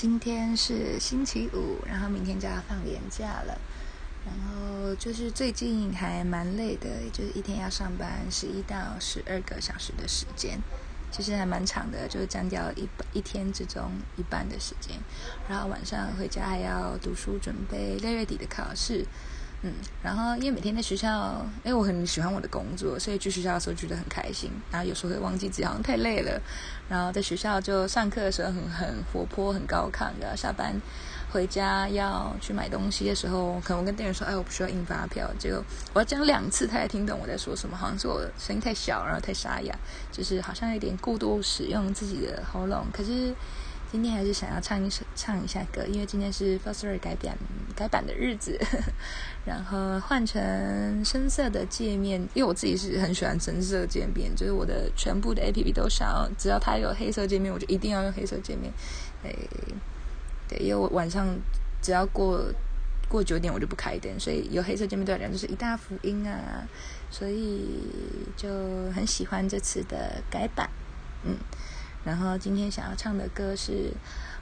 今天是星期五，然后明天就要放年假了。然后就是最近还蛮累的，就是一天要上班十一到十二个小时的时间，其实还蛮长的，就是占掉一一天之中一半的时间。然后晚上回家还要读书，准备六月底的考试。嗯，然后因为每天在学校，因为我很喜欢我的工作，所以去学校的时候觉得很开心。然后有时候会忘记自己好像太累了，然后在学校就上课的时候很很活泼、很高亢的。下班回家要去买东西的时候，可能我跟店员说：“哎，我不需要印发票。”结果我要讲两次，他才听懂我在说什么。好像是我声音太小，然后太沙哑，就是好像有点过度使用自己的喉咙。可是。今天还是想要唱一首唱一下歌，因为今天是 Foster 改版改版的日子，然后换成深色的界面，因为我自己是很喜欢深色界面，就是我的全部的 A P P 都想要，只要它有黑色界面，我就一定要用黑色界面。诶，对，因为我晚上只要过过九点我就不开灯，所以有黑色界面对我来讲就是一大福音啊，所以就很喜欢这次的改版，嗯。然后今天想要唱的歌是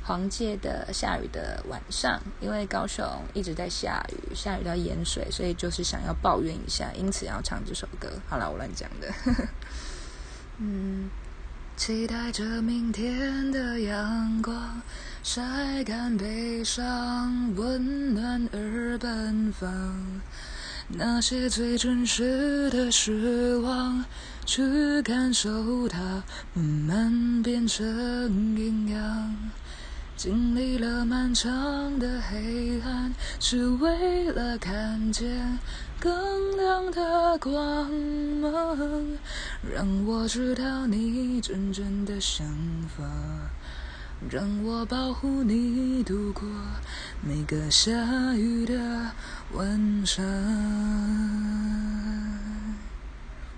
黄玠的《下雨的晚上》，因为高雄一直在下雨，下雨到淹水，所以就是想要抱怨一下，因此要唱这首歌。好了，我乱讲的。嗯，期待着明天的阳光晒干悲伤，温暖而奔放。那些最真实的失望，去感受它，慢慢变成营养。经历了漫长的黑暗，只为了看见更亮的光芒。让我知道你真正的想法。让我保护你度过每个下雨的晚上。